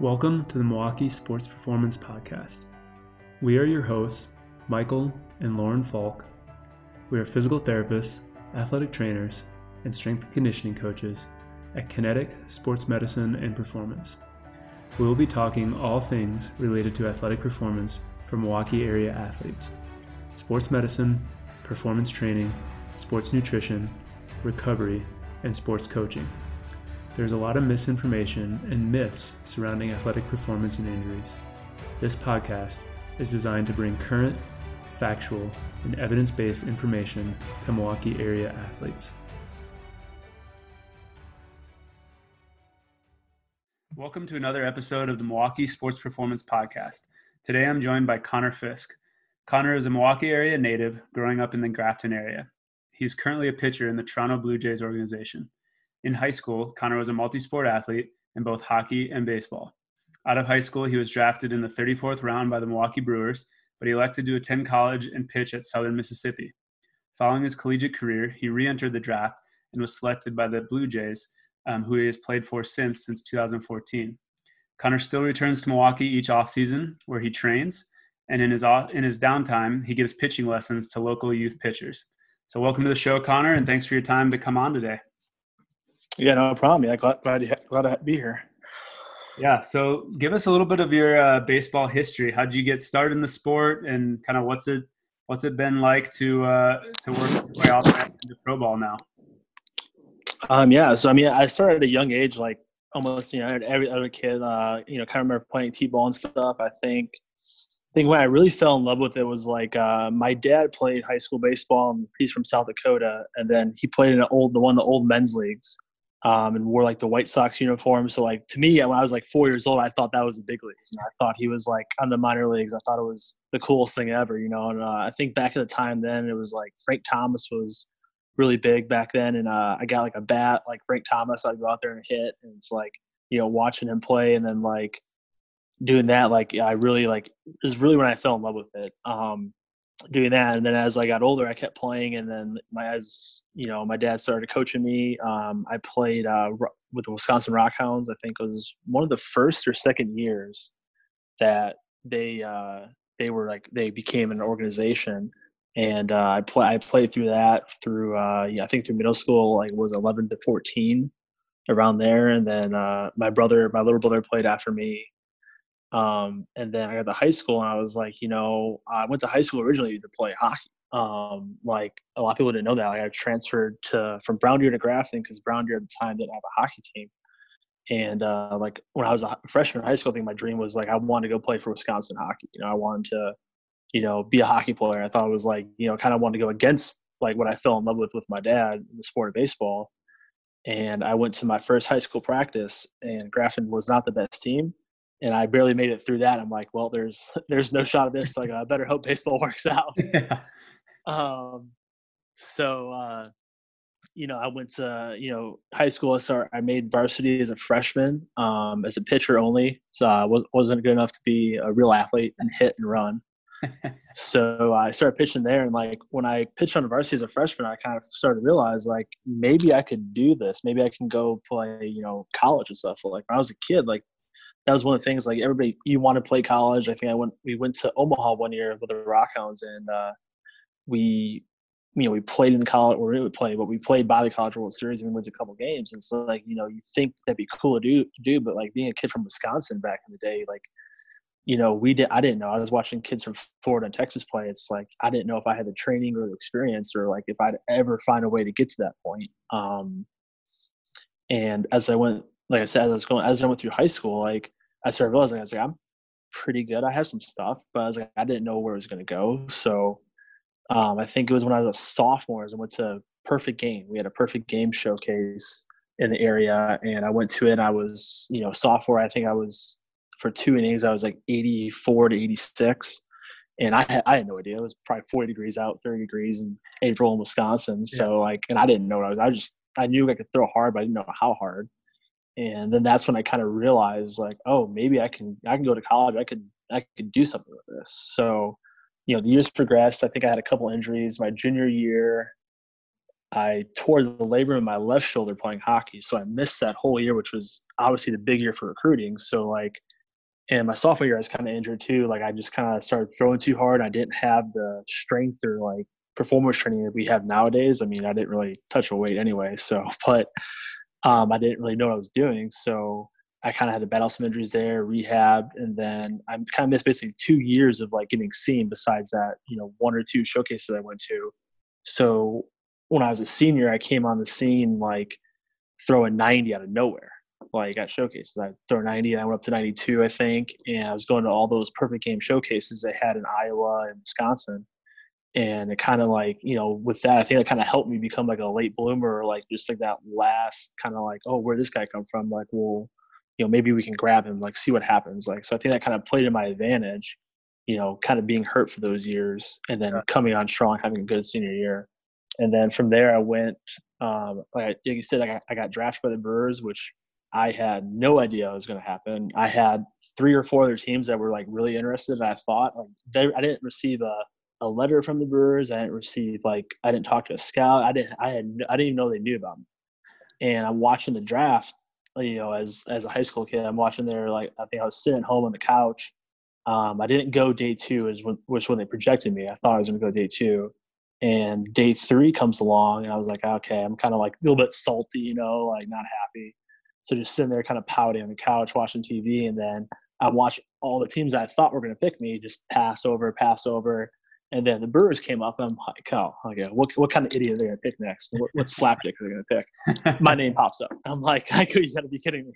Welcome to the Milwaukee Sports Performance Podcast. We are your hosts, Michael and Lauren Falk. We are physical therapists, athletic trainers, and strength and conditioning coaches at Kinetic Sports Medicine and Performance. We will be talking all things related to athletic performance for Milwaukee area athletes sports medicine, performance training, sports nutrition, recovery, and sports coaching. There's a lot of misinformation and myths surrounding athletic performance and injuries. This podcast is designed to bring current, factual, and evidence based information to Milwaukee area athletes. Welcome to another episode of the Milwaukee Sports Performance Podcast. Today I'm joined by Conor Fisk. Conor is a Milwaukee area native growing up in the Grafton area. He's currently a pitcher in the Toronto Blue Jays organization. In high school, Conor was a multi sport athlete in both hockey and baseball. Out of high school, he was drafted in the 34th round by the Milwaukee Brewers, but he elected to attend college and pitch at Southern Mississippi. Following his collegiate career, he re entered the draft and was selected by the Blue Jays, um, who he has played for since since 2014. Conor still returns to Milwaukee each offseason, where he trains, and in his in his downtime, he gives pitching lessons to local youth pitchers. So, welcome to the show, Conor, and thanks for your time to come on today. Yeah, no problem. Yeah, glad glad, to, glad to be here. Yeah, so give us a little bit of your uh, baseball history. How did you get started in the sport, and kind of what's it what's it been like to uh, to work your way all into pro ball now? Um, yeah, so I mean, I started at a young age, like almost you know every other kid. Uh, you know, kind of remember playing t-ball and stuff. I think I think when I really fell in love with it was like uh, my dad played high school baseball, and he's from South Dakota, and then he played in an old the one of the old men's leagues um, and wore like the White Sox uniform. So like to me, when I was like four years old, I thought that was the big leagues. Know, I thought he was like on the minor leagues. I thought it was the coolest thing ever. You know, and uh, I think back at the time then it was like Frank Thomas was really big back then, and uh, I got like a bat like Frank Thomas. I'd go out there and hit, and it's like you know watching him play, and then like doing that. Like I really like is really when I fell in love with it. Um, doing that. And then as i got older i kept playing and then my as you know my dad started coaching me um, i played uh, with the wisconsin rockhounds i think it was one of the first or second years that they uh, they were like they became an organization. And uh, i play i played through that through uh, yeah, i think through middle school like was 11 to 14 around there. And then uh, my brother my little brother played after me um, and then I got to high school and I was like, you know, I went to high school originally to play hockey. Um, like a lot of people didn't know that. Like I transferred to from Brown Deer to Grafton because Brown Deer at the time didn't have a hockey team. And uh, like when I was a freshman in high school, I think my dream was like I wanted to go play for Wisconsin hockey. You know, I wanted to, you know, be a hockey player. I thought it was like, you know, kind of wanted to go against like what I fell in love with with my dad in the sport of baseball. And I went to my first high school practice, and Grafton was not the best team and I barely made it through that. I'm like, well, there's there's no shot of this. Like, I better hope baseball works out. Yeah. Um, so uh, you know, I went to you know high school. I started, I made varsity as a freshman, um, as a pitcher only. So I was wasn't good enough to be a real athlete and hit and run. so I started pitching there, and like when I pitched on varsity as a freshman, I kind of started to realize like maybe I could do this. Maybe I can go play, you know, college and stuff. Like when I was a kid, like that was one of the things like everybody you want to play college. I think I went we went to Omaha one year with the Rockhounds and uh, we you know we played in the college or we would play, but we played by the College World Series and we went to a couple games. And so like you know you think that'd be cool to do, do, but like being a kid from Wisconsin back in the day, like you know we did I didn't know I was watching kids from Florida and Texas play. It's like I didn't know if I had the training or the experience or like if I'd ever find a way to get to that point. Um, and as I went like I said, as I was going, as I went through high school, like I started realizing I was like, I'm pretty good. I have some stuff, but I was like, I didn't know where it was going to go. So um, I think it was when I was a sophomore, I went to Perfect Game. We had a Perfect Game showcase in the area, and I went to it. I was, you know, sophomore. I think I was for two innings. I was like 84 to 86, and I had, I had no idea. It was probably 40 degrees out, 30 degrees in April in Wisconsin. So yeah. like, and I didn't know what I was. I just I knew I could throw hard, but I didn't know how hard and then that's when I kind of realized like, oh, maybe I can I can go to college. I could I could do something with this. So, you know, the years progressed. I think I had a couple injuries. My junior year, I tore the labrum in my left shoulder playing hockey. So I missed that whole year, which was obviously the big year for recruiting. So like, and my sophomore year I was kind of injured too. Like I just kind of started throwing too hard. I didn't have the strength or like performance training that we have nowadays. I mean, I didn't really touch a weight anyway. So, but um, I didn't really know what I was doing. So I kind of had to battle some injuries there, rehab, and then I kind of missed basically two years of like getting seen. Besides that, you know, one or two showcases I went to. So when I was a senior, I came on the scene like throwing 90 out of nowhere. Like at showcases, I throw 90 and I went up to 92, I think. And I was going to all those perfect game showcases they had in Iowa and Wisconsin. And it kind of like, you know, with that, I think it kind of helped me become like a late bloomer, or like just like that last kind of like, oh, where did this guy come from? Like, well, you know, maybe we can grab him, like see what happens. Like, so I think that kind of played in my advantage, you know, kind of being hurt for those years and then coming on strong, having a good senior year. And then from there, I went, um, like you said, I got, I got drafted by the Brewers, which I had no idea was going to happen. I had three or four other teams that were like really interested. and I thought like they, I didn't receive a, a letter from the Brewers. I didn't receive like I didn't talk to a scout. I didn't I had I didn't even know they knew about me. And I'm watching the draft you know, as as a high school kid, I'm watching there. Like I think I was sitting home on the couch. Um, I didn't go day two, is when, which when they projected me. I thought I was going to go day two, and day three comes along, and I was like, okay, I'm kind of like a little bit salty, you know, like not happy. So just sitting there, kind of pouting on the couch, watching TV, and then I watch all the teams I thought were going to pick me just pass over, pass over. And then the Brewers came up, and I'm like, oh, okay, what, what kind of idiot are they going to pick next? What, what slapdick are they going to pick? My name pops up. I'm like, I could, you got to be kidding me.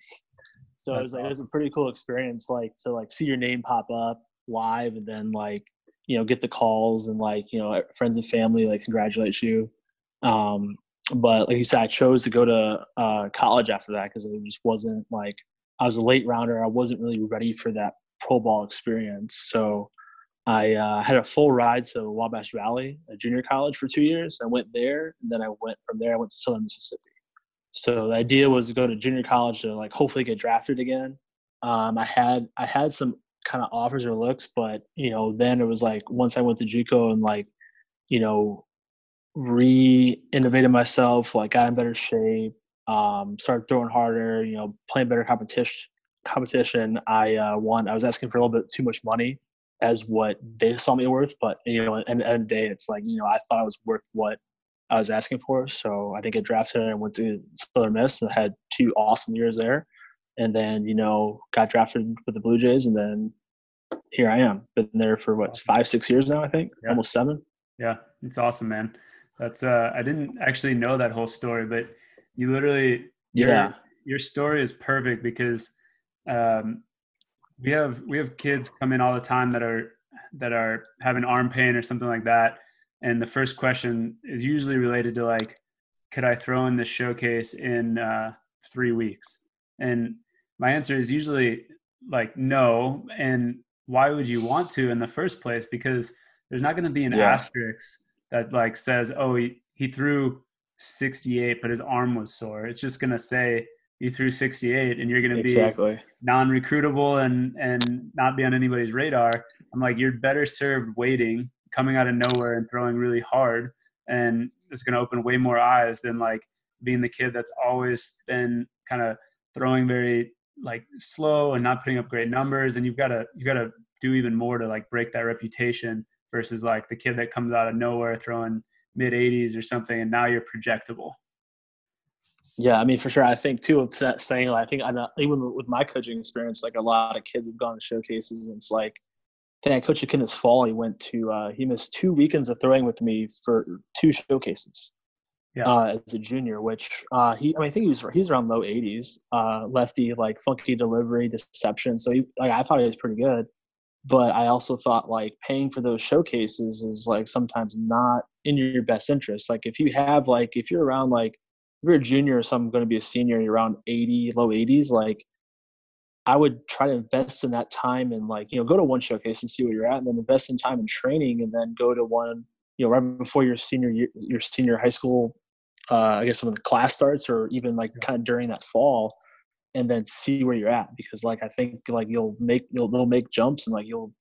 So That's it was like, awesome. it was a pretty cool experience, like to like see your name pop up live, and then like, you know, get the calls and like, you know, friends and family like congratulate you. Um, but like you said, I chose to go to uh, college after that because it just wasn't like I was a late rounder. I wasn't really ready for that pro ball experience. So I uh, had a full ride to Wabash Valley, a junior college, for two years. I went there, and then I went from there. I went to Southern Mississippi. So the idea was to go to junior college to like hopefully get drafted again. Um, I had I had some kind of offers or looks, but you know then it was like once I went to JUCO and like you know re-innovated myself, like got in better shape, um, started throwing harder, you know, playing better competition. Competition. I uh, won. I was asking for a little bit too much money as what they saw me worth. But you know, at the end of the day, it's like you know, I thought I was worth what I was asking for. So I didn't get drafted and went to Southern Miss and had two awesome years there. And then you know, got drafted with the Blue Jays, and then here I am. Been there for what five, six years now, I think, yeah. almost seven. Yeah, it's awesome, man. That's uh, I didn't actually know that whole story, but you literally, yeah, your, your story is perfect because um, we have we have kids come in all the time that are that are having arm pain or something like that. And the first question is usually related to like could i throw in this showcase in uh, three weeks? And my answer is usually like no. And why would you want to in the first place? Because there's not going to be an yeah. asterisk that like says oh he, he threw 68 but his arm was sore. It's just going to say you threw 68 and you're going to exactly. be non-recruitable and and not be on anybody's radar i'm like you're better served waiting coming out of nowhere and throwing really hard and it's going to open way more eyes than like being the kid that's always been kind of throwing very like slow and not putting up great numbers and you've got to you got to do even more to like break that reputation versus like the kid that comes out of nowhere throwing mid 80s or something and now you're projectable yeah, I mean, for sure. I think too with that saying, I think I know, even with my coaching experience, like a lot of kids have gone to showcases, and it's like, I think I coached a kid this fall. He went to, uh, he missed two weekends of throwing with me for two showcases. Yeah. Uh, as a junior, which uh, he, I mean, I think he was he's around low 80s, uh, lefty, like funky delivery, deception. So he, like, I thought he was pretty good, but I also thought like paying for those showcases is like sometimes not in your best interest. Like if you have like if you're around like if you're a junior or something going to be a senior you're around 80 low 80s like i would try to invest in that time and like you know go to one showcase and see where you're at and then invest in time in training and then go to one you know right before your senior year, your senior high school uh, i guess when the class starts or even like kind of during that fall and then see where you're at because like i think like you'll make you'll they'll make jumps and like you'll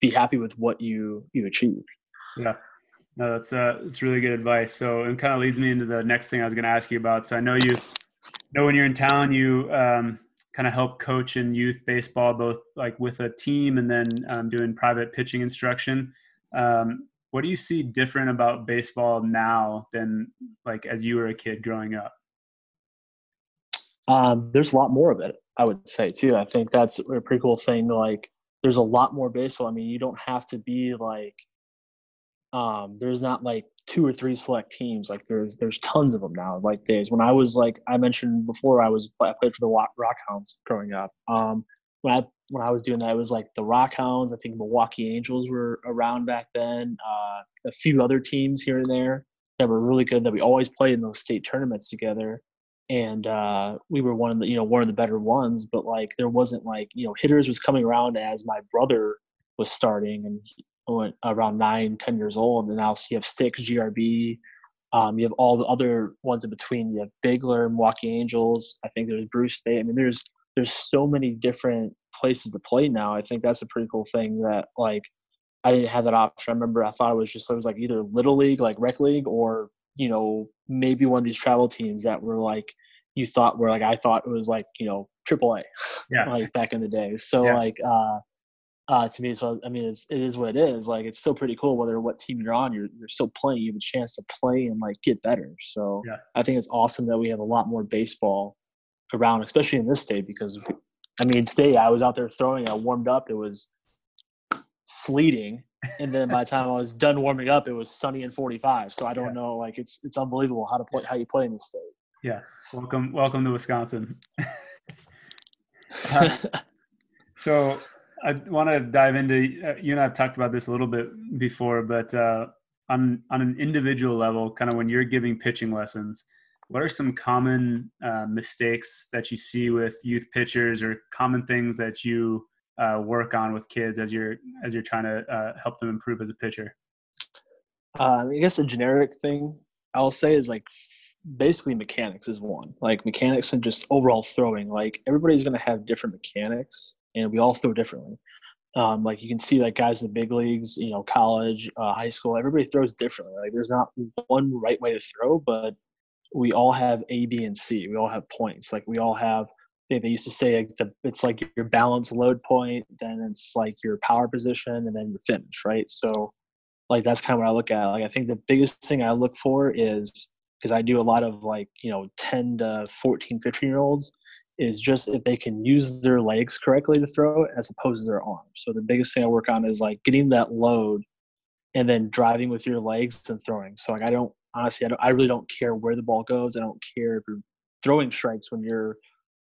be happy with what you you achieve. Yeah No, that's uh, that's really good advice. So, it kind of leads me into the next thing I was going to ask you about. So, I know you know when you're in town, you um, kind of help coach in youth baseball, both like with a team and then um, doing private pitching instruction. Um, what do you see different about baseball now than like as you were a kid growing up? Um, there's a lot more of it, I would say too. I think that's a pretty cool thing. Like, there's a lot more baseball. I mean, you don't have to be like um, there's not like two or three select teams. Like there's there's tons of them now. Like days when I was like I mentioned before, I was I played for the Rockhounds growing up. Um, when I when I was doing that, it was like the Rockhounds. I think Milwaukee Angels were around back then. Uh, a few other teams here and there that were really good that we always played in those state tournaments together. And uh, we were one of the you know one of the better ones, but like there wasn't like you know hitters was coming around as my brother was starting and around nine, ten years old, and now so you have Sticks, GRB. Um, you have all the other ones in between. You have Bigler, Milwaukee Angels. I think there's Bruce State. I mean, there's there's so many different places to play now. I think that's a pretty cool thing that like I didn't have that option. I remember I thought it was just it was like either little league, like rec league, or you know maybe one of these travel teams that were like you thought were like I thought it was like you know AAA, yeah, like back in the day. So yeah. like uh, uh, to me. So I mean, it's it is what it is. Like it's still pretty cool whether what team you're on. You're you're still playing. You have a chance to play and like get better. So yeah. I think it's awesome that we have a lot more baseball around, especially in this state. Because I mean, today I was out there throwing. I warmed up. It was sleeting, and then by the time I was done warming up, it was sunny and 45. So I don't yeah. know. Like it's it's unbelievable how to play how you play in this state. Yeah. Welcome welcome to Wisconsin. uh, so I want to dive into uh, you and I've talked about this a little bit before, but uh, on on an individual level, kind of when you're giving pitching lessons, what are some common uh, mistakes that you see with youth pitchers, or common things that you uh, work on with kids as you're as you're trying to uh, help them improve as a pitcher? Uh, I guess a generic thing I'll say is like basically mechanics is one. Like mechanics and just overall throwing. Like everybody's going to have different mechanics and we all throw differently. Um, like you can see like guys in the big leagues, you know, college, uh, high school, everybody throws differently. Like there's not one right way to throw, but we all have A, B, and C. We all have points. Like we all have. They, they used to say like the, it's like your balance load point, then it's like your power position, and then your finish, right? So, like that's kind of what I look at. Like I think the biggest thing I look for is because I do a lot of like you know 10 to 14, 15 year olds is just if they can use their legs correctly to throw as opposed to their arms. So the biggest thing I work on is like getting that load and then driving with your legs and throwing. So like I don't honestly I don't I really don't care where the ball goes. I don't care if you're throwing strikes when you're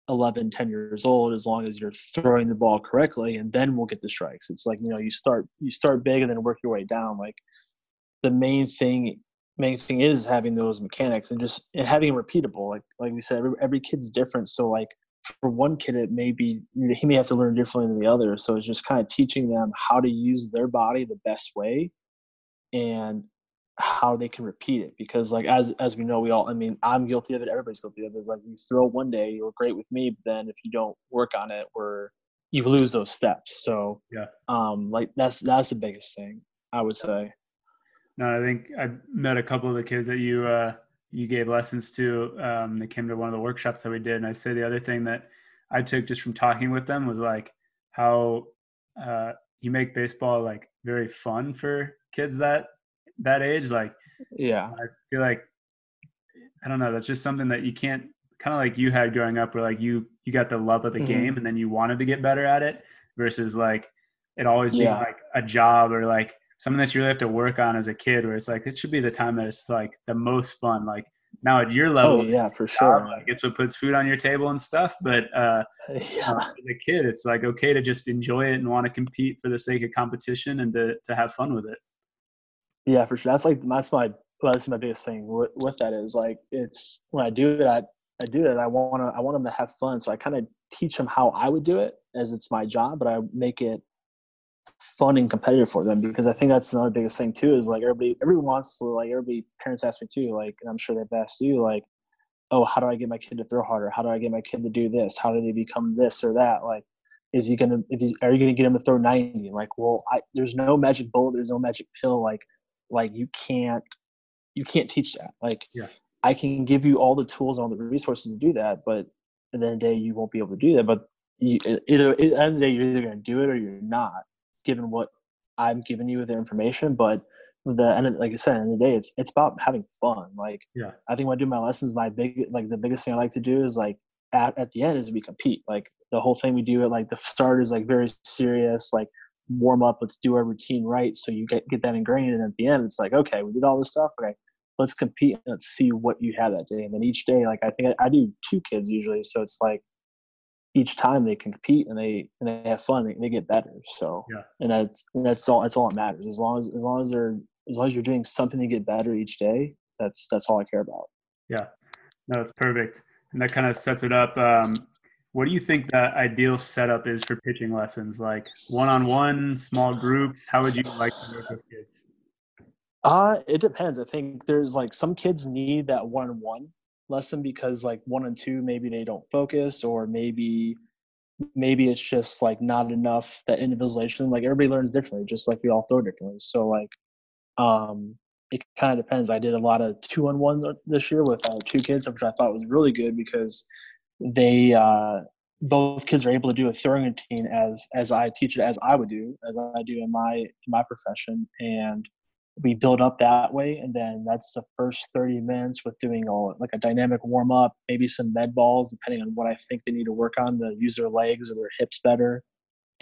11 10 years old as long as you're throwing the ball correctly and then we'll get the strikes. It's like, you know, you start you start big and then work your way down like the main thing main thing is having those mechanics and just and having them repeatable. Like like we said, every, every kid's different. So like for one kid, it may be he may have to learn differently than the other. So it's just kind of teaching them how to use their body the best way, and how they can repeat it. Because like as as we know, we all I mean I'm guilty of it. Everybody's guilty of it. It's like you throw one day, you're great with me, but then if you don't work on it, where you lose those steps. So yeah, um, like that's that's the biggest thing I would say. No, I think I met a couple of the kids that you uh, you gave lessons to. Um, they came to one of the workshops that we did, and I say the other thing that I took just from talking with them was like how uh, you make baseball like very fun for kids that that age. Like, yeah, I feel like I don't know. That's just something that you can't kind of like you had growing up, where like you you got the love of the mm-hmm. game, and then you wanted to get better at it, versus like it always being yeah. like a job or like something that you really have to work on as a kid where it's like it should be the time that it's like the most fun. Like now at your level oh, yeah for sure. like it's what puts food on your table and stuff but uh, yeah. as a kid it's like okay to just enjoy it and want to compete for the sake of competition and to, to have fun with it. Yeah for sure. That's like that's my well, that's my biggest thing with, with that is like it's when i do it i i do it i want to i want them to have fun so i kind of teach them how i would do it as it's my job but i make it fun and competitive for them because I think that's another biggest thing too is like everybody everyone wants to like everybody parents ask me too like and I'm sure they've asked you like oh how do I get my kid to throw harder how do I get my kid to do this how do they become this or that like is he gonna if he's, are you gonna get him to throw 90 like well I, there's no magic bullet there's no magic pill like like you can't you can't teach that. Like yeah. I can give you all the tools all the resources to do that, but at the end of the day, you won't be able to do that. But you, it, it, at the end of the day, you're either going to do it or you're not, given what I'm giving you with the information. But the and like I said, end of the day, it's it's about having fun. Like yeah, I think when I do my lessons, my big like the biggest thing I like to do is like at at the end is we compete. Like the whole thing we do at like the start is like very serious. Like warm up, let's do our routine right, so you get get that ingrained. And at the end, it's like okay, we did all this stuff. Okay, let's compete and let's see what you have that day. And then each day, like I think I, I do two kids usually, so it's like each time they can compete and they and they have fun, they, they get better. So yeah, and that's and that's all that's all that matters. As long as as long as they're as long as you're doing something to get better each day, that's that's all I care about. Yeah, no, that's perfect, and that kind of sets it up. Um, what do you think the ideal setup is for pitching lessons? Like one-on-one, small groups? How would you like to work with kids? Uh, it depends. I think there's like some kids need that one-on-one lesson because like one and two maybe they don't focus or maybe maybe it's just like not enough that individualization. Like everybody learns differently, just like we all throw differently. So like, um, it kind of depends. I did a lot of two-on-one this year with uh, two kids, which I thought was really good because they uh, both kids are able to do a throwing routine as as I teach it as I would do as I do in my in my profession and we build up that way and then that's the first 30 minutes with doing all like a dynamic warm up maybe some med balls depending on what i think they need to work on to use their legs or their hips better.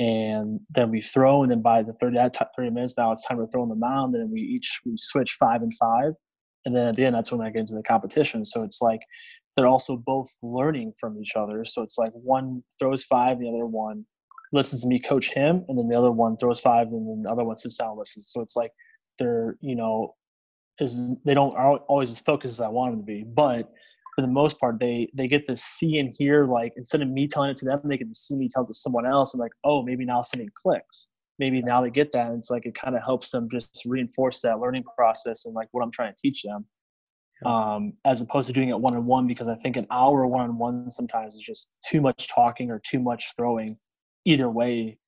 And then we throw and then by the 30, 30 minutes now it's time to throw on the mound and we each we switch five and five. And then at the end that's when i get into the competition. So it's like they're also both learning from each other. So it's like one throws five the other one listens to me coach him and then the other one throws five and then the other one sits down and listens. So it's like they're you know is they don't are always as focused as I want them to be, but for the most part they they get to see and hear like instead of me telling it to them, they get to see me tell it to someone else and like oh maybe now something clicks. Maybe now they get that and it's like it kind of helps them just reinforce that learning process and like what I'm trying to teach them. Um, as opposed to doing it one on one because I think an hour one on one sometimes is just too much talking or too much throwing. Either way,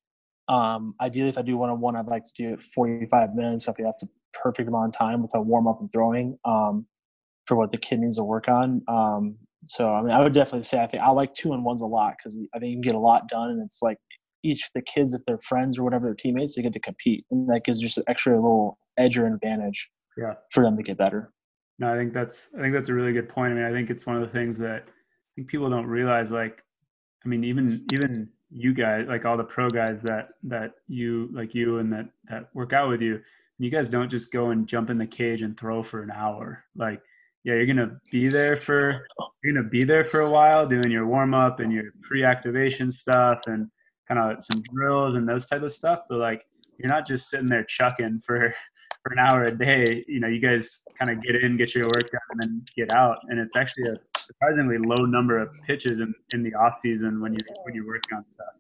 um, ideally, if I do one on one, I'd like to do it 45 minutes. I think that's the perfect amount of time with a warm up and throwing um, for what the kid needs to work on. Um, so, I mean, I would definitely say I think I like two on ones a lot because I think you can get a lot done, and it's like each of the kids, if they're friends or whatever, their teammates, they get to compete, and that gives just an extra little edge or advantage. Yeah. For them to get better. No, I think that's I think that's a really good point. I mean, I think it's one of the things that I think people don't realize. Like, I mean, even even you guys like all the pro guys that that you like you and that that work out with you you guys don't just go and jump in the cage and throw for an hour. Like yeah you're gonna be there for you're gonna be there for a while doing your warm up and your pre-activation stuff and kind of some drills and those type of stuff but like you're not just sitting there chucking for for an hour a day. You know you guys kind of get in get your work done and then get out. And it's actually a surprisingly low number of pitches in, in the off season when you when you're working on stuff.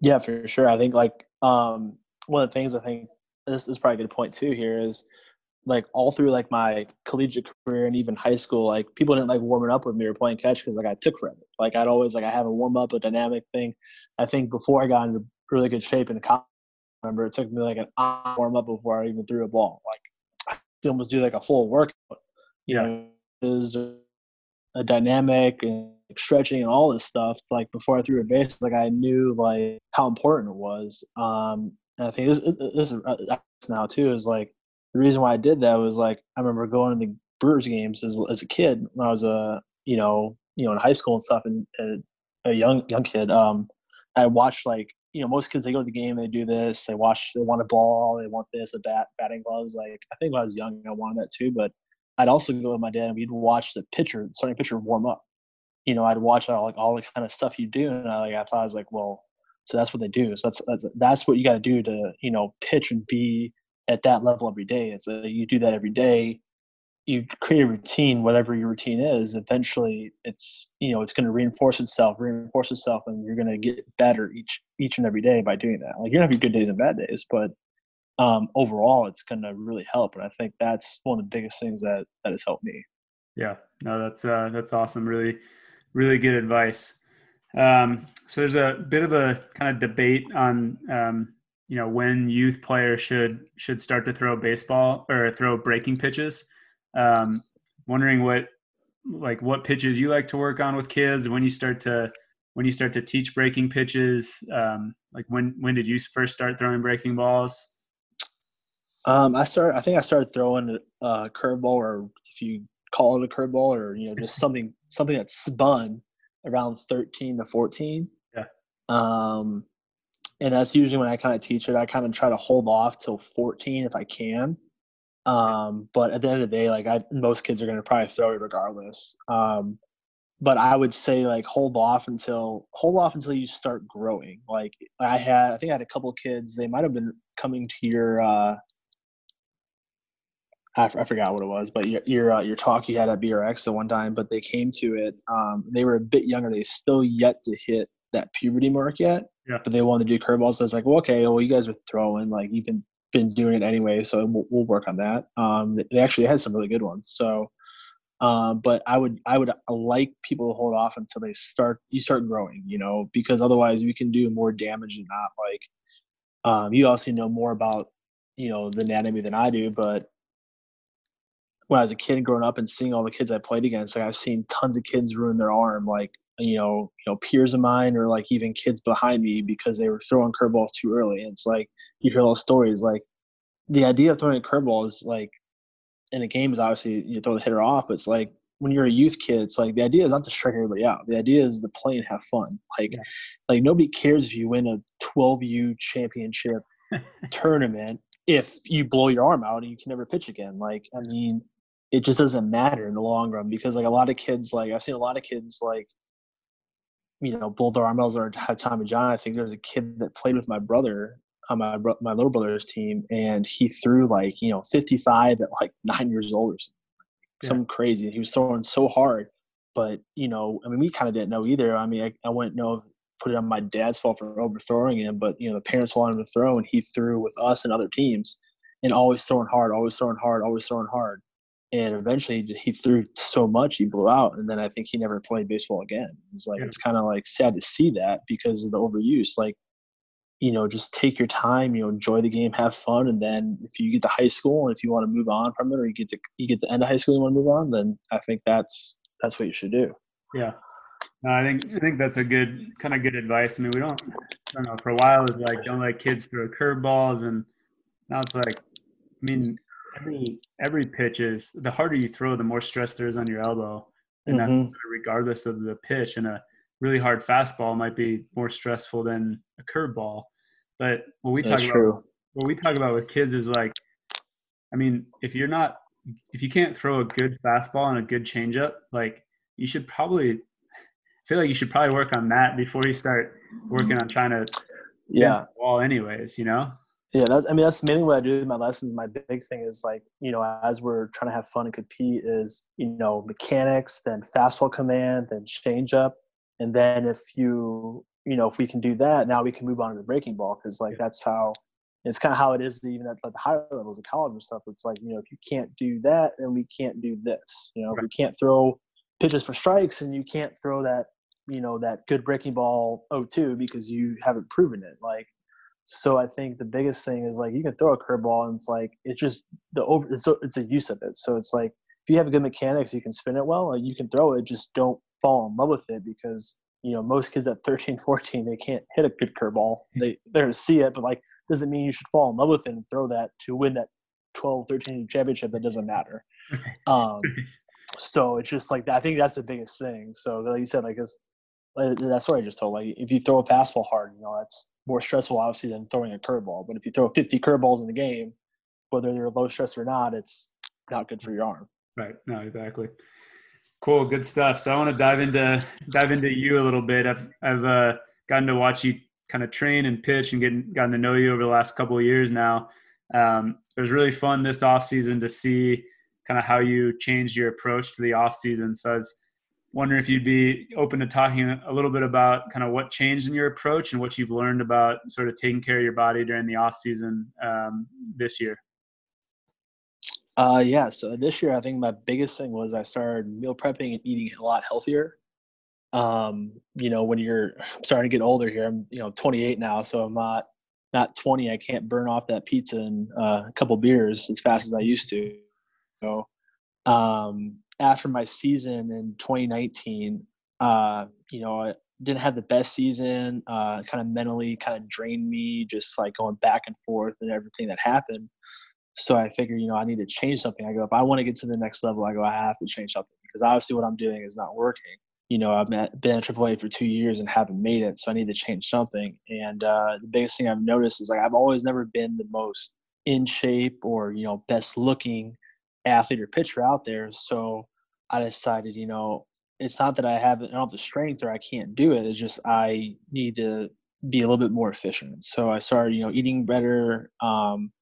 Yeah, for sure. I think like um, one of the things I think this is probably a good point too here is like all through like my collegiate career and even high school, like people didn't like warming up with me or playing catch because like I took forever. Like I'd always like I have a warm up, a dynamic thing. I think before I got into really good shape in college, I remember it took me like an hour warm up before I even threw a ball. Like I almost do like a full workout. You yeah. know, a dynamic and stretching and all this stuff. Like before I threw a base, like I knew like how important it was. Um, and I think this this is uh, now too is like the reason why I did that was like I remember going to the Brewers games as as a kid when I was a you know you know in high school and stuff and, and a young young kid. Um, I watched like you know most kids they go to the game they do this they watch they want a ball they want this a bat batting gloves like I think when I was young I wanted that too but I'd also go with my dad and we'd watch the pitcher, starting pitcher warm up. You know, I'd watch all like all the kind of stuff you do, and I like I thought I was like, well, so that's what they do. So that's that's that's what you got to do to you know pitch and be at that level every day. It's a, you do that every day. You create a routine, whatever your routine is. Eventually, it's you know it's going to reinforce itself, reinforce itself, and you're going to get better each each and every day by doing that. Like you're gonna have your good days and bad days, but um, overall it's going to really help. And I think that's one of the biggest things that that has helped me. Yeah, no, that's uh, that's awesome. Really, really good advice. Um, so there's a bit of a kind of debate on um, you know when youth players should should start to throw baseball or throw breaking pitches. Um, wondering what like what pitches you like to work on with kids when you start to when you start to teach breaking pitches um, like when when did you first start throwing breaking balls um, i started i think i started throwing a curveball or if you call it a curveball or you know just something something that spun around 13 to 14 yeah um and that's usually when i kind of teach it i kind of try to hold off till 14 if i can um, but at the end of the day, like I, most kids are going to probably throw it regardless. Um, but I would say like hold off until hold off until you start growing. Like I had, I think I had a couple kids. They might have been coming to your. Uh, I, I forgot what it was, but your your uh, your talk you had at BRX the one time. But they came to it. Um, they were a bit younger. They still yet to hit that puberty mark yet. Yeah. But they wanted to do curveballs. So I was like, well, okay, well, you guys are throwing like even been doing it anyway, so we'll, we'll work on that. Um, they actually had some really good ones. So, um, but I would I would like people to hold off until they start you start growing, you know, because otherwise we can do more damage than not. Like, um, you also know more about you know the anatomy than I do, but when I was a kid growing up and seeing all the kids I played against, like I've seen tons of kids ruin their arm, like you know, you know, peers of mine or like even kids behind me because they were throwing curveballs too early. And it's like you hear those stories. Like the idea of throwing a curveball is like in a game is obviously you throw the hitter off, but it's like when you're a youth kid, it's like the idea is not to strike everybody out. The idea is to play and have fun. Like, yeah. like nobody cares if you win a 12U championship tournament if you blow your arm out and you can never pitch again. Like, I mean, it just doesn't matter in the long run because like a lot of kids, like I've seen a lot of kids like you know, both our armels are have Tommy John. I think there was a kid that played with my brother on my my little brother's team, and he threw like you know 55 at like nine years old or something, yeah. something crazy. He was throwing so hard, but you know, I mean, we kind of didn't know either. I mean, I, I wouldn't know put it on my dad's fault for overthrowing him, but you know, the parents wanted him to throw, and he threw with us and other teams, and always throwing hard, always throwing hard, always throwing hard and eventually he threw so much he blew out and then i think he never played baseball again it's like yeah. it's kind of like sad to see that because of the overuse like you know just take your time you know enjoy the game have fun and then if you get to high school and if you want to move on from it or you get to you get to end of high school and you want to move on then i think that's that's what you should do yeah no, I think I think that's a good kind of good advice. I mean, we don't, I don't know. For a while, it's like don't let kids throw curveballs, and now it's like, I mean, every every pitch is the harder you throw, the more stress there is on your elbow, and mm-hmm. that regardless of the pitch. And a really hard fastball might be more stressful than a curveball. But what we That's talk true. about, what we talk about with kids is like, I mean, if you're not, if you can't throw a good fastball and a good changeup, like you should probably I feel like you should probably work on that before you start working on trying to yeah wall anyways you know yeah, that's, I mean, that's mainly what I do in my lessons. My big thing is like, you know, as we're trying to have fun and compete is, you know, mechanics, then fastball command, then change up. And then if you, you know, if we can do that, now we can move on to the breaking ball. Cause like, that's how, it's kind of how it is even at like the higher levels of college and stuff. It's like, you know, if you can't do that, then we can't do this, you know, right. we can't throw pitches for strikes and you can't throw that, you know, that good breaking ball 0-2 because you haven't proven it. Like, so I think the biggest thing is like you can throw a curveball and it's like it's just the over it's, it's a use of it. So it's like if you have a good mechanics, you can spin it well. you can throw it, just don't fall in love with it because you know most kids at 13, 14 they can't hit a good curveball. They they're gonna see it, but like doesn't mean you should fall in love with it and throw that to win that 12, 13 championship. That doesn't matter. Um, so it's just like I think that's the biggest thing. So like you said, like that's what I just told. Like if you throw a fastball hard, you know that's more stressful, obviously, than throwing a curveball. But if you throw 50 curveballs in the game, whether they're low stress or not, it's not good for your arm. Right. No, exactly. Cool. Good stuff. So I want to dive into dive into you a little bit. I've I've uh, gotten to watch you kind of train and pitch and getting gotten to know you over the last couple of years now. Um, it was really fun this off season to see kind of how you changed your approach to the off season. So I was wondering if you'd be open to talking a little bit about kind of what changed in your approach and what you've learned about sort of taking care of your body during the off season um, this year. Uh, yeah. So this year, I think my biggest thing was I started meal prepping and eating a lot healthier. Um, you know, when you're starting to get older here, I'm you know 28 now, so I'm not not 20, I can't burn off that pizza and uh, a couple beers as fast as I used to. So um, after my season in 2019, uh, you know, I didn't have the best season. Uh, kind of mentally, kind of drained me, just like going back and forth and everything that happened. So I figured, you know, I need to change something. I go, if I want to get to the next level, I go, I have to change something because obviously what I'm doing is not working. You know, I've been at AAA for two years and haven't made it, so I need to change something. And uh, the biggest thing I've noticed is like I've always never been the most in shape or you know best looking athlete or pitcher out there. So I decided, you know, it's not that I have I don't have the strength or I can't do it. It's just I need to be a little bit more efficient. So I started, you know, eating better, um,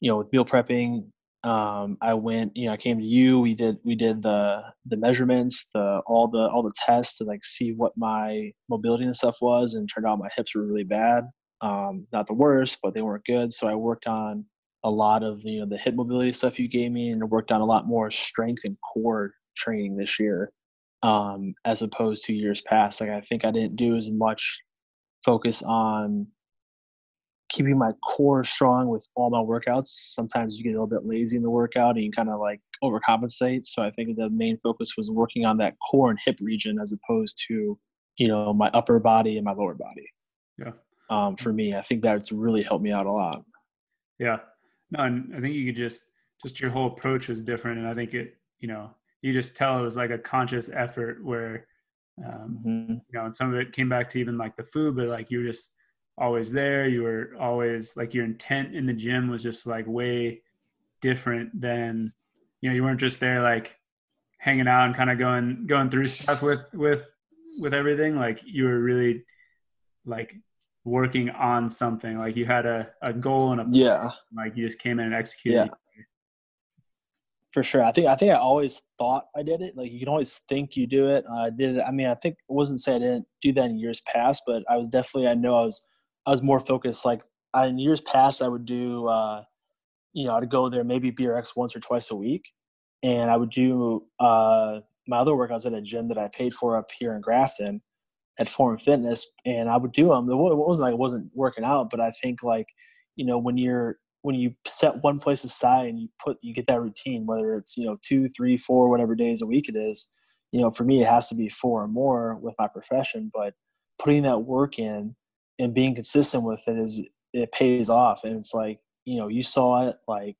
you know, with meal prepping. Um, I went, you know, I came to you. We did we did the the measurements, the all the all the tests to like see what my mobility and stuff was, and turned out my hips were really bad. Um, not the worst, but they weren't good. So I worked on a lot of you know the hip mobility stuff you gave me, and worked on a lot more strength and core training this year, um, as opposed to years past. Like I think I didn't do as much focus on keeping my core strong with all my workouts. Sometimes you get a little bit lazy in the workout and you kind of like overcompensate. So I think the main focus was working on that core and hip region as opposed to, you know, my upper body and my lower body. Yeah. Um, for me, I think that's really helped me out a lot. Yeah. No, and I think you could just just your whole approach was different, and I think it, you know, you just tell it was like a conscious effort where, um, mm-hmm. you know, and some of it came back to even like the food, but like you were just always there. You were always like your intent in the gym was just like way different than, you know, you weren't just there like hanging out and kind of going going through stuff with with with everything. Like you were really like working on something. Like you had a, a goal and a plan. yeah. Like you just came in and executed. Yeah. For sure. I think I think I always thought I did it. Like you can always think you do it. I did it. I mean, I think I wasn't say I didn't do that in years past, but I was definitely I know I was I was more focused. Like I, in years past, I would do uh, you know I'd go there maybe BRX once or twice a week, and I would do uh, my other workouts at a gym that I paid for up here in Grafton at Form Fitness, and I would do them. It wasn't like it wasn't working out, but I think like you know when you're when you set one place aside and you put you get that routine, whether it's you know two, three, four, whatever days a week it is. You know, for me, it has to be four or more with my profession, but putting that work in and being consistent with it is it pays off, and it's like you know you saw it like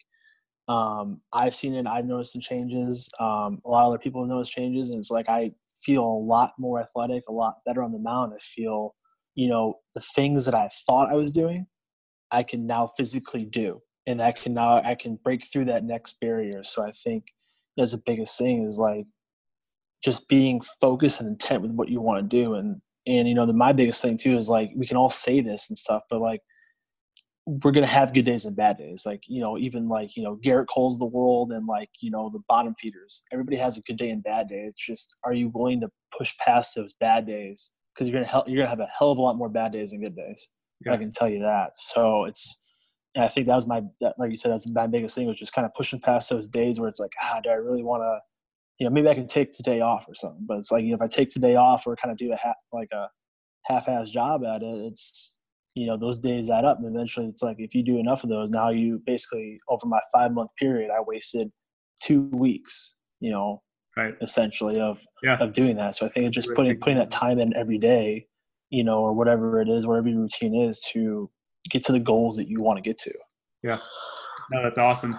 um, I've seen it. I've noticed some changes. Um, a lot of other people have noticed changes, and it's like I feel a lot more athletic, a lot better on the mound. I feel, you know, the things that I thought I was doing, I can now physically do. And I can now I can break through that next barrier. So I think that's the biggest thing is like just being focused and intent with what you want to do. And and you know, the, my biggest thing too is like we can all say this and stuff, but like we're gonna have good days and bad days. Like you know, even like you know Gerrit Cole's the world and like you know the bottom feeders. Everybody has a good day and bad day. It's just are you willing to push past those bad days? Because you're gonna you're gonna have a hell of a lot more bad days than good days. Yeah. I can tell you that. So it's and I think that was my like you said that's my biggest thing was just kind of pushing past those days where it's like ah do I really want to you know maybe I can take the day off or something. But it's like you know, if I take the day off or kind of do a half like a half-ass job at it, it's you know those days add up and eventually it's like if you do enough of those now you basically over my five month period i wasted two weeks you know right. essentially of yeah. of doing that. So i think it's just putting putting that time in every day you know or whatever it is whatever your routine is to get to the goals that you want to get to. Yeah. No that's awesome.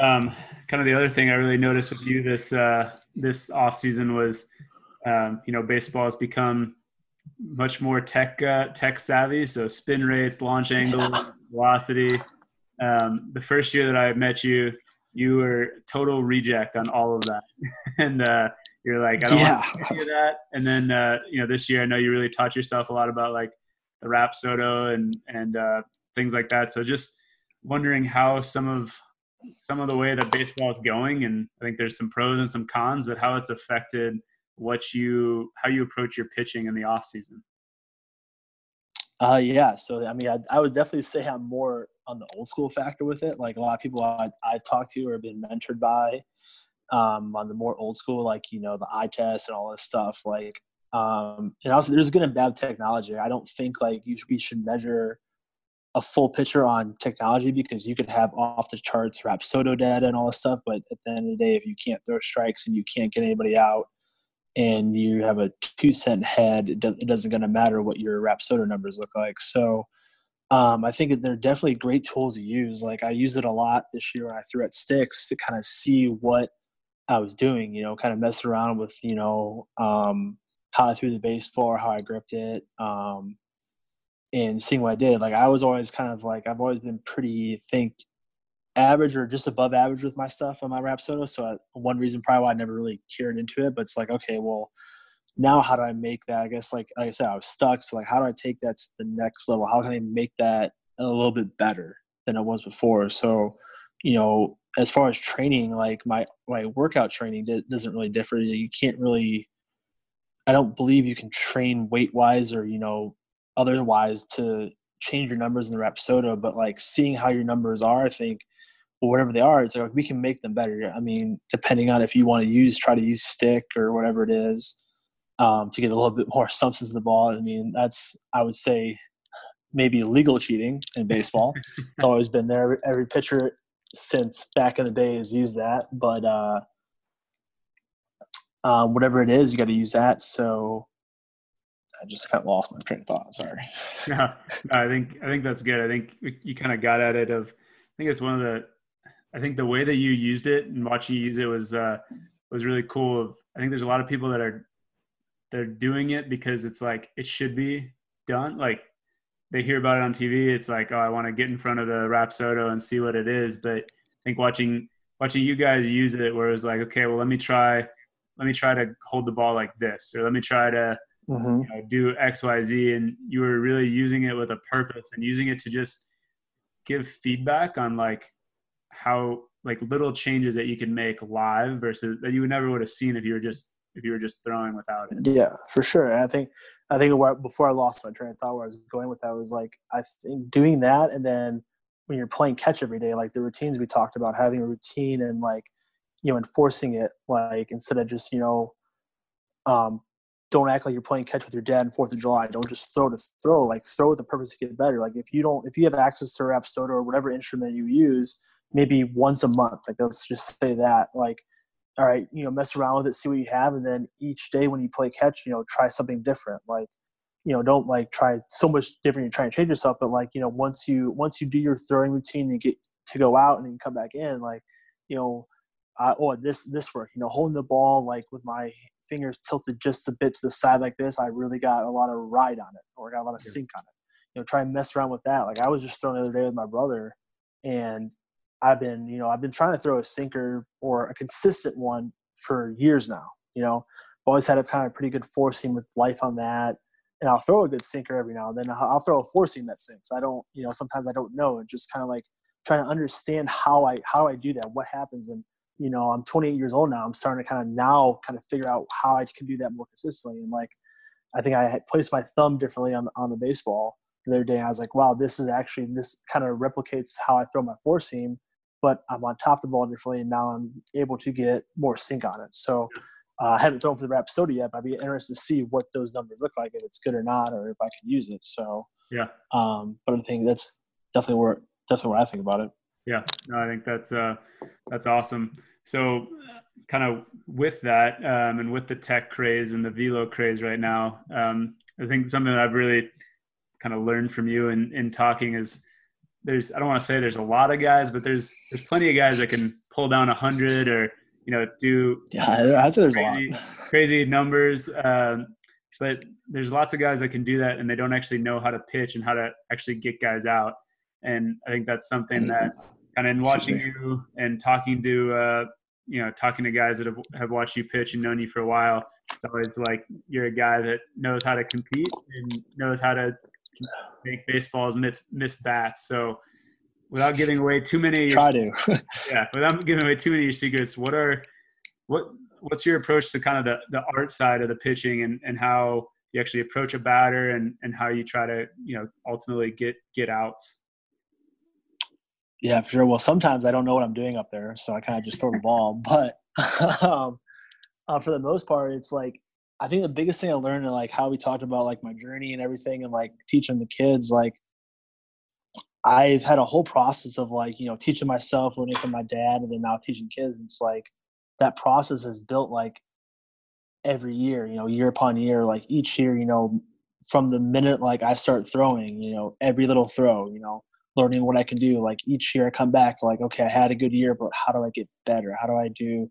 Um, kind of the other thing i really noticed with you this uh this off season was um, you know baseball has become much more tech uh, tech savvy. So spin rates, launch angles, velocity. Um, the first year that I met you, you were total reject on all of that, and uh, you're like, I don't yeah. want to do that. And then uh, you know, this year I know you really taught yourself a lot about like the Rapsodo and and uh, things like that. So just wondering how some of some of the way that baseball is going, and I think there's some pros and some cons, but how it's affected what you how you approach your pitching in the off season. Uh, yeah. So I mean, I, I would definitely say I'm more on the old school factor with it. Like a lot of people I, I've talked to or been mentored by um, on the more old school, like you know the eye test and all this stuff. Like, um, and also there's good and bad technology. I don't think like you should, we should measure a full picture on technology because you could have off the charts Rapsodo data and all this stuff, but at the end of the day, if you can't throw strikes and you can't get anybody out, and you have a two cent head, it, does, it doesn't going to matter what your Rapsodo numbers look like. So um, I think they're definitely great tools to use. Like I use it a lot this year when I threw at sticks to kind of see what I was doing. You know, kind of mess around with you know um, how I threw the baseball or how I gripped it, um, and seeing what I did. Like I was always kind of like I've always been pretty think average or just above average with my stuff on my Rapsodo. So I, one reason probably why I never really cured into it. But it's like okay, well now how do I make that? I guess like, like I said, I was stuck. So like, how do I take that to the next level? How can I make that a little bit better than it was before? So, you know, as far as training, like my my workout training doesn't really differ. You can't really, I don't believe you can train weight wise or you know otherwise to change your numbers in the Rapsodo. But like seeing how your numbers are, I think whatever they are, it's like we can make them better. I mean, depending on if you want to use, try to use stick or whatever it is um, to get a little bit more substance in the ball. I mean, that's I would say maybe legal cheating in baseball. it's always been there. Every pitcher since back in the day has used that, but uh, uh, whatever it is, you got to use that. So I just kind of lost my train of thought. Sorry. Yeah, I think I think that's good. I think you kind of got at it. Of I think it's one of the. I think the way that you used it and watching you use it was uh, was really cool. Of I think there's a lot of people that are they're doing it because it's like it should be done. Like they hear about it on TV, it's like, oh, I want to get in front of the Rapsodo and see what it is. But I think watching watching you guys use it, where it's like, okay, well, let me try, let me try to hold the ball like this, or let me try to mm-hmm. you know, do X, Y, Z, and you were really using it with a purpose and using it to just give feedback on like how like little changes that you can make live versus that you never would have seen if you were just if you were just throwing without it. Yeah, for sure. And I think I think before I lost my train of thought, where I was going with that was like I think doing that, and then when you're playing catch every day, like the routines we talked about, having a routine and like you know enforcing it, like instead of just you know, um, don't act like you're playing catch with your dad on Fourth of July. Don't just throw to throw. Like throw with the purpose to get better. Like if you don't, if you have access to a Rapsodo or whatever instrument you use, maybe once a month. Like let's just say that. Like all right, you know, mess around with it, see what you have, and then each day when you play catch, you know, try something different. Like, you know, don't like try so much different. You're trying to change yourself, but like, you know, once you once you do your throwing routine, you get to go out and then you come back in. Like, you know, uh, oh, this this work. You know, holding the ball like with my fingers tilted just a bit to the side like this, I really got a lot of ride on it, or got a lot of sink on it. You know, try and mess around with that. Like I was just throwing the other day with my brother, and I've been, you know, I've been trying to throw a sinker or a consistent one for years now. You know, always had a kind of pretty good four seam with life on that. And I'll throw a good sinker every now and then. I'll throw a four seam that sinks. I don't, you know, sometimes I don't know. And just kind of like trying to understand how I how I do that? What happens? And you know, I'm 28 years old now. I'm starting to kind of now kind of figure out how I can do that more consistently. And like, I think I had placed my thumb differently on on the baseball the other day. I was like, wow, this is actually this kind of replicates how I throw my four seam but I'm on top of the ball differently, and now I'm able to get more sink on it. So uh, I haven't thrown for the Rapsodo yet, but I'd be interested to see what those numbers look like, if it's good or not, or if I can use it. So yeah, um, but I think that's definitely where definitely what I think about it. Yeah, no, I think that's uh, that's awesome. So, kind of with that, um, and with the tech craze and the velo craze right now, um, I think something that I've really kind of learned from you in, in talking is there's I don't want to say there's a lot of guys, but there's there's plenty of guys that can pull down a hundred or you know do yeah I'd say there's crazy, a lot. crazy numbers. Um, but there's lots of guys that can do that and they don't actually know how to pitch and how to actually get guys out. And I think that's something that kind of in watching you and talking to uh, you know talking to guys that have, have watched you pitch and known you for a while it's always like you're a guy that knows how to compete and knows how to make baseballs miss miss bats. So without giving away too many, try to yeah, without giving away too many secrets, what are what what's your approach to kind of the the art side of the pitching and and how you actually approach a batter and and how you try to you know ultimately get get outs. Yeah, for sure. Well, sometimes I don't know what I'm doing up there, so I kind of just throw the ball. But um, uh, for the most part, it's like I think the biggest thing I learned and like how we talked about like my journey and everything and like teaching the kids like I've had a whole process of like, you know, teaching myself, learning from my dad, and then now teaching kids. And it's like that process is built like every year, you know, year upon year, like each year, you know, from the minute like I start throwing, you know, every little throw, you know, learning what I can do. Like each year I come back like, okay, I had a good year, but how do I get better? How do I do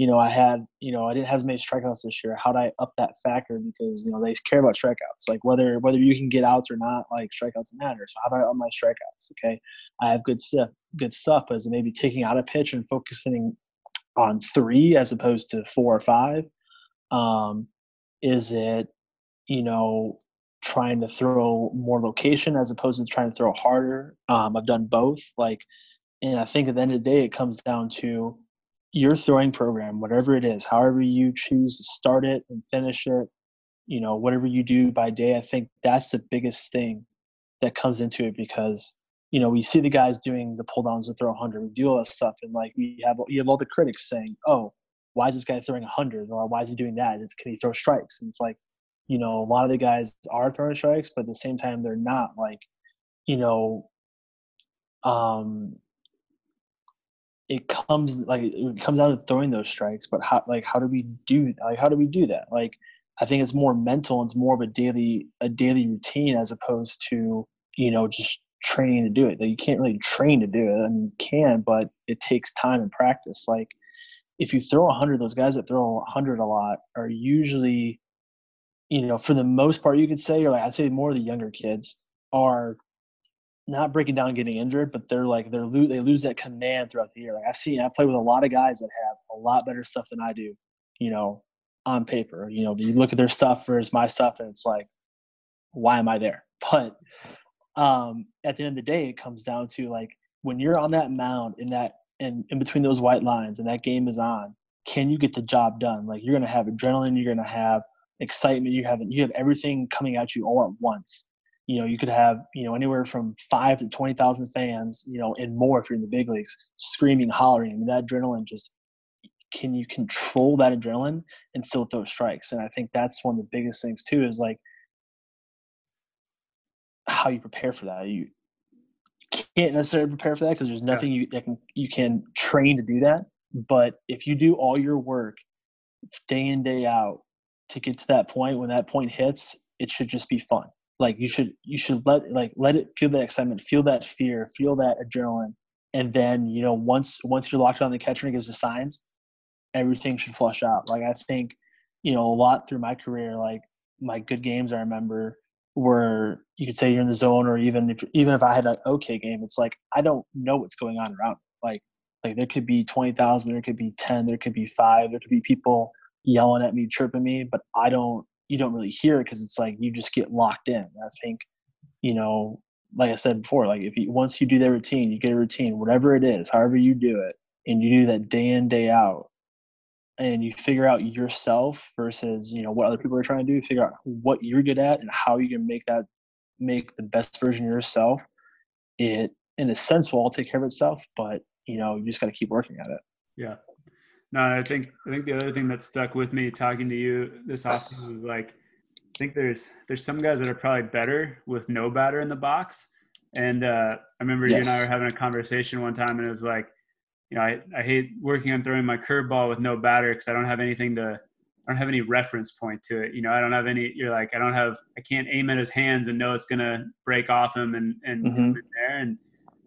you know, I had, you know, I didn't have as many strikeouts this year. How do I up that factor? Because, you know, they care about strikeouts. Like whether whether you can get outs or not, like strikeouts matter. So how do I up my strikeouts? Okay. I have good stuff good stuff, it maybe taking out a pitch and focusing on three as opposed to four or five? Um, is it, you know, trying to throw more location as opposed to trying to throw harder? Um, I've done both. Like and I think at the end of the day it comes down to your throwing program, whatever it is, however you choose to start it and finish it, you know, whatever you do by day, I think that's the biggest thing that comes into it because, you know, we see the guys doing the pull downs to throw 100, we do all that stuff, and like we have you have all the critics saying, "Oh, why is this guy throwing 100?" or "Why is he doing that?" It's, can he throw strikes? And it's like, you know, a lot of the guys are throwing strikes, but at the same time, they're not like, you know, um, it comes like it comes down to throwing those strikes but how like how do we do like how do we do that? Like i think it's more mental and it's more of a daily a daily routine as opposed to you know just training to do it. Like you can't really train to do it. I mean, you can but it takes time and practice. Like if you throw 100 those guys that throw 100 a lot are usually you know for the most part you could say or like i'd say more of the younger kids are not breaking down getting injured, but they're like they're lo- they lose that command throughout the year. Like I've seen, I play with a lot of guys that have a lot better stuff than I do. You know, on paper, you know, you look at their stuff versus my stuff, and it's like, why am I there? But um, at the end of the day, it comes down to like when you're on that mound in that in, in between those white lines and that game is on, can you get the job done? Like you're gonna have adrenaline, you're gonna have excitement, you have you have everything coming at you all at once you know you could have you know anywhere from five to twenty thousand fans you know and more if you're in the big leagues screaming hollering. I mean, that adrenaline just can you control that adrenaline and still throw strikes? And i think that's one of the biggest things too is like how you prepare for that. You can't necessarily prepare for that because there's nothing you that can you can train to do that. But if you do all your work day in day out to get to that point when that point hits it should just be fun like you should you should let like let it feel that excitement feel that fear feel that adrenaline. And then you know once once you're locked on the catcher and gives the signs everything should flush out. Like i think you know a lot through my career like my good games i remember were you could say you're in the zone or even if even if i had an okay game it's like i don't know what's going on around like like there could be 20,000 there could be 10 there could be 5 there could be people yelling at me chirping me but i don't you don't really hear it because it's like you just get locked in. I think, you know, like I said before, like if you once you do that routine, you get a routine, whatever it is, however you do it, and you do that day in day out, and you figure out yourself versus you know what other people are trying to do, figure out what you're good at and how you can make that make the best version of yourself. It in a sense will all take care of itself, but you know you just got to keep working at it. Yeah, no, I think I think the other thing that stuck with me talking to you this offseason was like I think there's there's some guys that are probably better with no batter in the box. And uh, I remember yes. you and I were having a conversation one time, and it was like, you know, I, I hate working on throwing my curveball with no batter because I don't have anything to, I don't have any reference point to it. You know, I don't have any. You're like, I don't have, I can't aim at his hands and know it's gonna break off him and and mm-hmm. there. And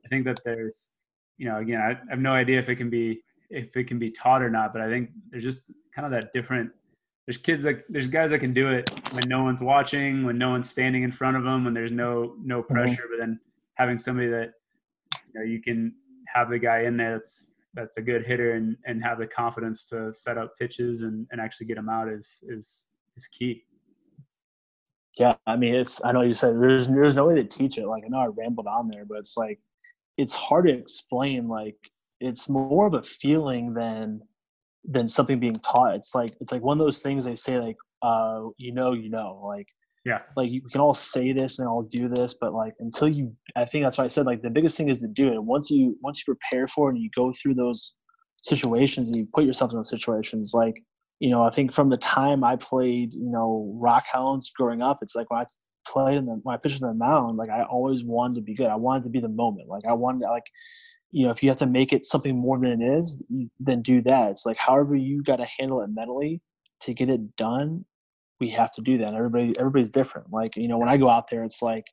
I think that there's, you know, again, I, I have no idea if it can be if it can be taught or not. But I think there's just kind of that different. There's kids that there's guys that can do it when no one's watching, when no one's standing in front of them, when there's no no mm-hmm. pressure. Mm-hmm. But then having somebody that you know you can have the guy in there that's that's a good hitter and and have the confidence to set up pitches and and actually get them out is is is key. Yeah, I mean, it's. I know you said there's there's no way to teach it. Like I know I rambled on there, but it's like it's hard to explain. Like it's more of a feeling than than something being taught. It's like it's like one of those things they say like uh you know you know like yeah like you can all say this and all do this but like until you i think that's why i said like the biggest thing is to do it once you once you prepare for it and you go through those situations and you put yourself in those situations like you know i think from the time i played you know rock hounds growing up it's like when i played in the when I pitched in the mound, like I always wanted to be good. I wanted to be the moment. Like I wanted to, like you know, if you have to make it something more than it is, then do that. It's like however you got to handle it mentally to get it done. We have to do that. Everybody, everybody's different. Like you know, when I go out there, it's like,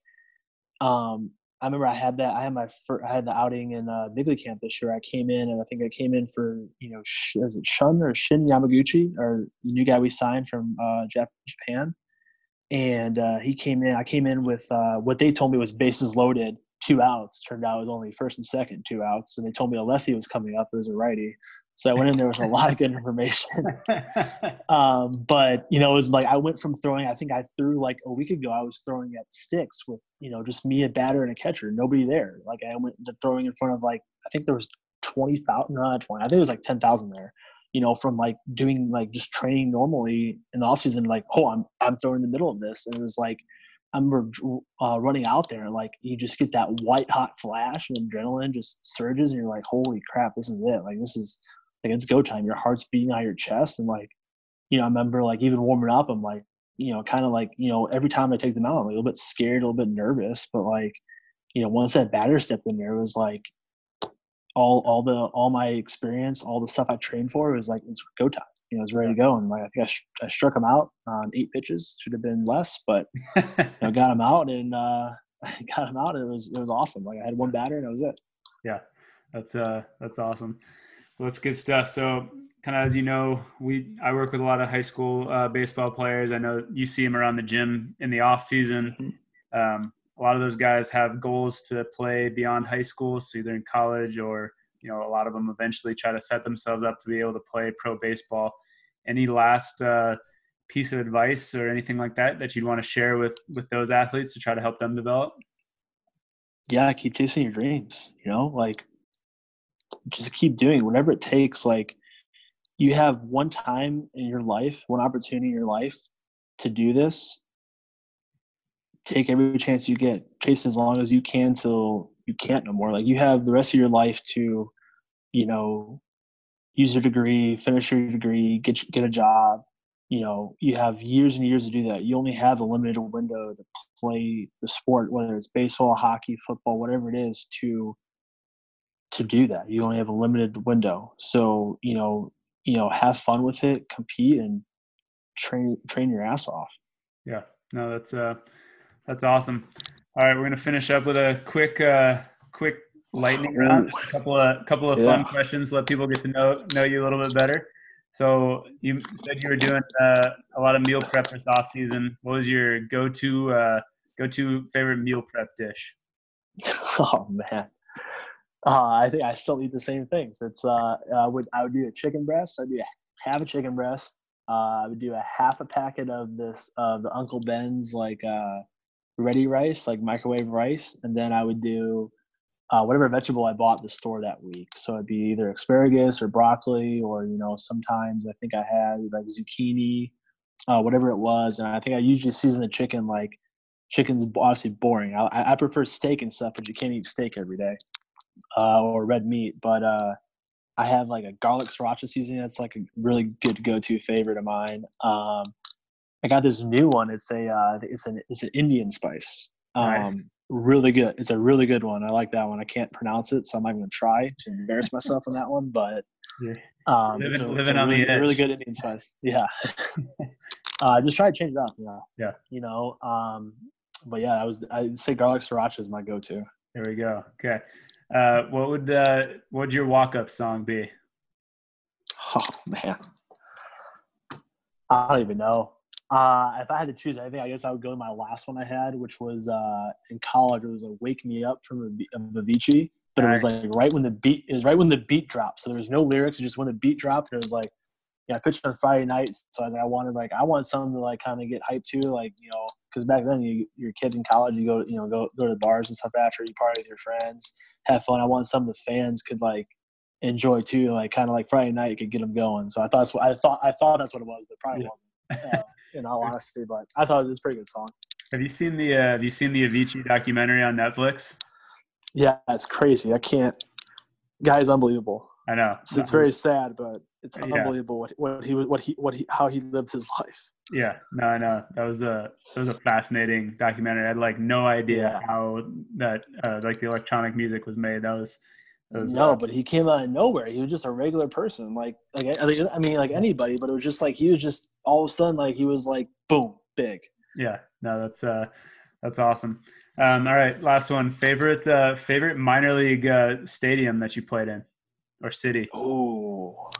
um, I remember I had that. I had my first, I had the outing in uh, big league camp this year. I came in and I think I came in for you know, is it Shun or Shin Yamaguchi or the new guy we signed from uh, Japan, and uh, he came in. I came in with uh, what they told me was bases loaded, two outs. Turned out it was only first and second, two outs, and they told me a lefty was coming up. It was a righty. So I went in there with a lot of good information. um, but you know, it was like I went from throwing. I think I threw like a week ago. I was throwing at sticks with you know just me, a batter, and a catcher. Nobody there. Like I went to throwing in front of like I think there was twenty thousand, not twenty. I think it was like ten thousand there. You know, from like doing like just training normally in the off season. Like, oh, I'm I'm throwing in the middle of this, and it was like I remember uh, running out there, and like you just get that white hot flash, and adrenaline just surges, and you're like, "Holy crap, this is it! Like this is like it's go time. Your heart's beating out your chest, and like, you know, I remember like even warming up, I'm like, you know, kind of like, you know, every time I take them out, I'm a little bit scared, a little bit nervous, but like, you know, once that batter stepped in there, it was like all all the all my experience, all the stuff I trained for, was like it's go time. You know, I was ready to go, and like I think I, sh- I struck him out on eight pitches. Should have been less, but you know, got him out, and uh, got him out. It was it was awesome. Like I had one batter, and that was it. Yeah, that's uh that's awesome. Well, that's good stuff. So, kind of as you know, we I work with a lot of high school uh, baseball players. I know you see them around the gym in the off season. Mm-hmm. Um, a lot of those guys have goals to play beyond high school, so either in college or you know a lot of them eventually try to set themselves up to be able to play pro baseball. Any last uh, piece of advice or anything like that that you'd want to share with with those athletes to try to help them develop? Yeah, keep chasing your dreams. You know, like just keep doing whatever it takes. Like you have one time in your life, one opportunity in your life to do this. Take every chance you get. Chase as long as you can till you can't no more. Like you have the rest of your life to, you know, use your degree, finish your degree, get get a job. You know, you have years and years to do that. You only have a limited window to play the sport, whether it's baseball, hockey, football, whatever it is, to to do that. You only have a limited window. So, you know, you know, have fun with it, compete and train train your ass off. Yeah. No, that's uh that's awesome. All right, we're gonna finish up with a quick uh quick lightning round. Just a couple of couple of yeah. fun questions, let people get to know know you a little bit better. So you said you were doing uh, a lot of meal prep this off season. What was your go to uh, go to favorite meal prep dish? Oh man, uh, I think I still eat the same things. It's uh, I would I would do a chicken breast. I'd do a, half a chicken breast. Uh, I would do a half a packet of this of the Uncle Ben's like uh, ready rice, like microwave rice, and then I would do uh, whatever vegetable I bought the store that week. So it'd be either asparagus or broccoli, or you know sometimes I think I had like zucchini, uh, whatever it was, and I think I usually season the chicken like chicken's obviously boring. I, I prefer steak and stuff, but you can't eat steak every day uh, or red meat. But uh, I have like a garlic sriracha seasoning that's like a really good go-to favorite of mine. Um, I got this new one. It's a uh, it's an it's an Indian spice. Um, nice. Really good. It's a really good one. I like that one. I can't pronounce it, so I'm not going to try to embarrass myself on that one. But um, living, it's a, living it's a really, really, good Indian spice. Yeah. uh, just try to change it up. Yeah. Yeah. You know. Um, but yeah, I was I'd say garlic sriracha is my go-to. There we go. Okay. Uh, what would uh, what would your walk up song be? Oh man, I don't even know. Uh, if I had to choose anything, I guess I would go to my last one I had, which was uh, in college. It was a "Wake Me Up" from Avicii, but it was like right when the beat was right when the beat dropped. So there was no lyrics; it just when the beat dropped, it was like, yeah, I pitched on Friday night, so I was like, I wanted like I want something to like kind of get hyped to, like you know, because back then you, you're kids in college, you go you know go go to bars and stuff after you party with your friends, have fun. I want some of the fans could like enjoy too, like kind of like Friday night could get them going. So I thought that's what I thought. I thought that's what it was, but probably yeah. wasn't. Uh, in all honesty, but I thought it was a pretty good song. Have you seen the uh, Have you seen the Avicii documentary on Netflix? Yeah, it's crazy. I can't. Guy's unbelievable. I know. It's, it's very sad, but it's Yeah. unbelievable what, what he what he what he how he lived his life. Yeah, no, I know. That was a that was a fascinating documentary. I had like no idea Yeah. how that uh, like the electronic music was made. That was No, uh, but he came out of nowhere. He was just a regular person, like like I, I mean, like anybody. But it was just like he was just all of a sudden like he was like boom, big. yeah, no, that's uh that's awesome. Um, all right, last one. Favorite uh, favorite minor league uh, stadium that you played in or city? Oh,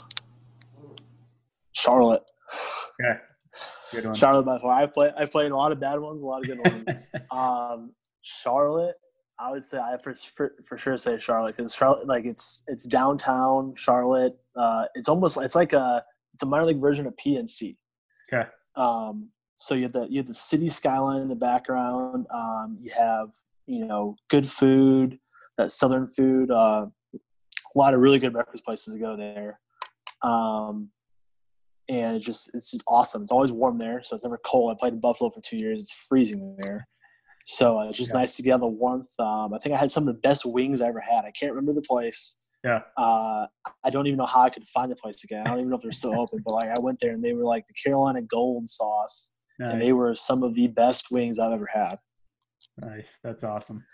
Charlotte. Okay, good one. Charlotte by far. I play. I played a lot of bad ones, a lot of good ones. um, Charlotte. I would say I for, for, for sure say Charlotte because Charlotte, like it's it's downtown Charlotte. Uh, it's almost it's like a it's a minor league version of PNC. Okay. Um, so you have the you have the city skyline in the background. Um, you have you know good food, that southern food. Uh, a lot of really good breakfast places to go there. Um, and it's just it's just awesome. It's always warm there, so it's never cold. I played in Buffalo for two years. It's freezing there, so uh, it's just Yeah. nice to get on the warmth. Um, I think I had some of the best wings I ever had. I can't remember the place. Yeah. Uh, I don't even know how I could find the place again. I don't even know if they're still open. But like I went there and they were like the Carolina Gold sauce, and they were some of the best wings I've ever had. Nice. That's awesome.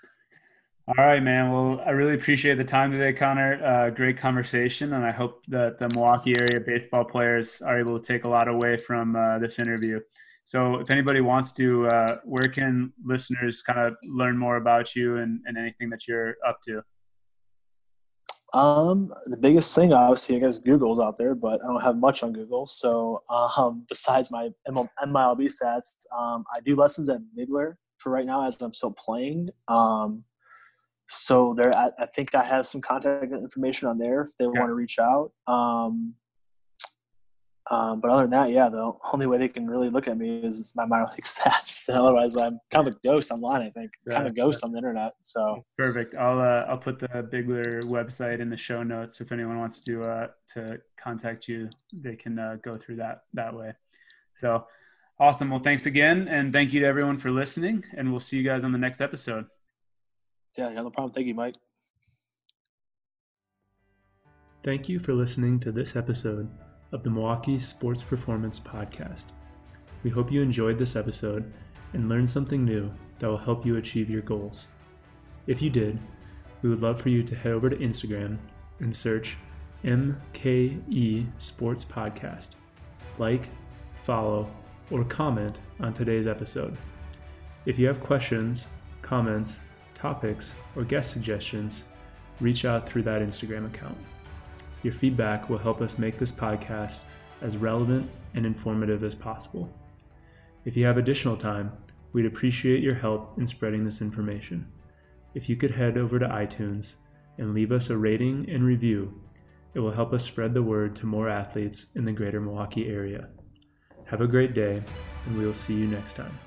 All right, man. Well, I really appreciate the time today, Conor. Uh, great conversation, and I hope that the Milwaukee area baseball players are able to take a lot away from uh, this interview. So, if anybody wants to, uh, where can listeners kind of learn more about you and, and anything that you're up to? Um, the biggest thing, obviously, I guess Google's out there, but I don't have much on Google. So, um, besides my ML- MILB stats, um, I do lessons at Bigler for right now as I'm still playing. Um, so there, I, I think I have some contact information on there if they want to reach out. Um, um, but other than that, yeah, the only way they can really look at me is my minor league stats. Otherwise, I'm kind of a ghost online. I think kind Yeah. of ghost on the internet. So. Perfect. I'll uh, I'll put the Bigler website in the show notes. If anyone wants to uh, to contact you, they can uh, go through that that way. So awesome. Well, thanks again, and thank you to everyone for listening. And we'll see you guys on the next episode. Yeah, yeah, no problem. Thank you, Mike. Thank you for listening to this episode of the Milwaukee Sports Performance Podcast. We hope you enjoyed this episode and learned something new that will help you achieve your goals. If you did, we would love for you to head over to Instagram and search MKE Sports Podcast. Like, follow, or comment on today's episode. If you have questions, comments, topics, or guest suggestions, reach out through that Instagram account. Your feedback will help us make this podcast as relevant and informative as possible. If you have additional time, we'd appreciate your help in spreading this information. If you could head over to iTunes and leave us a rating and review, it will help us spread the word to more athletes in the greater Milwaukee area. Have a great day, and we will see you next time.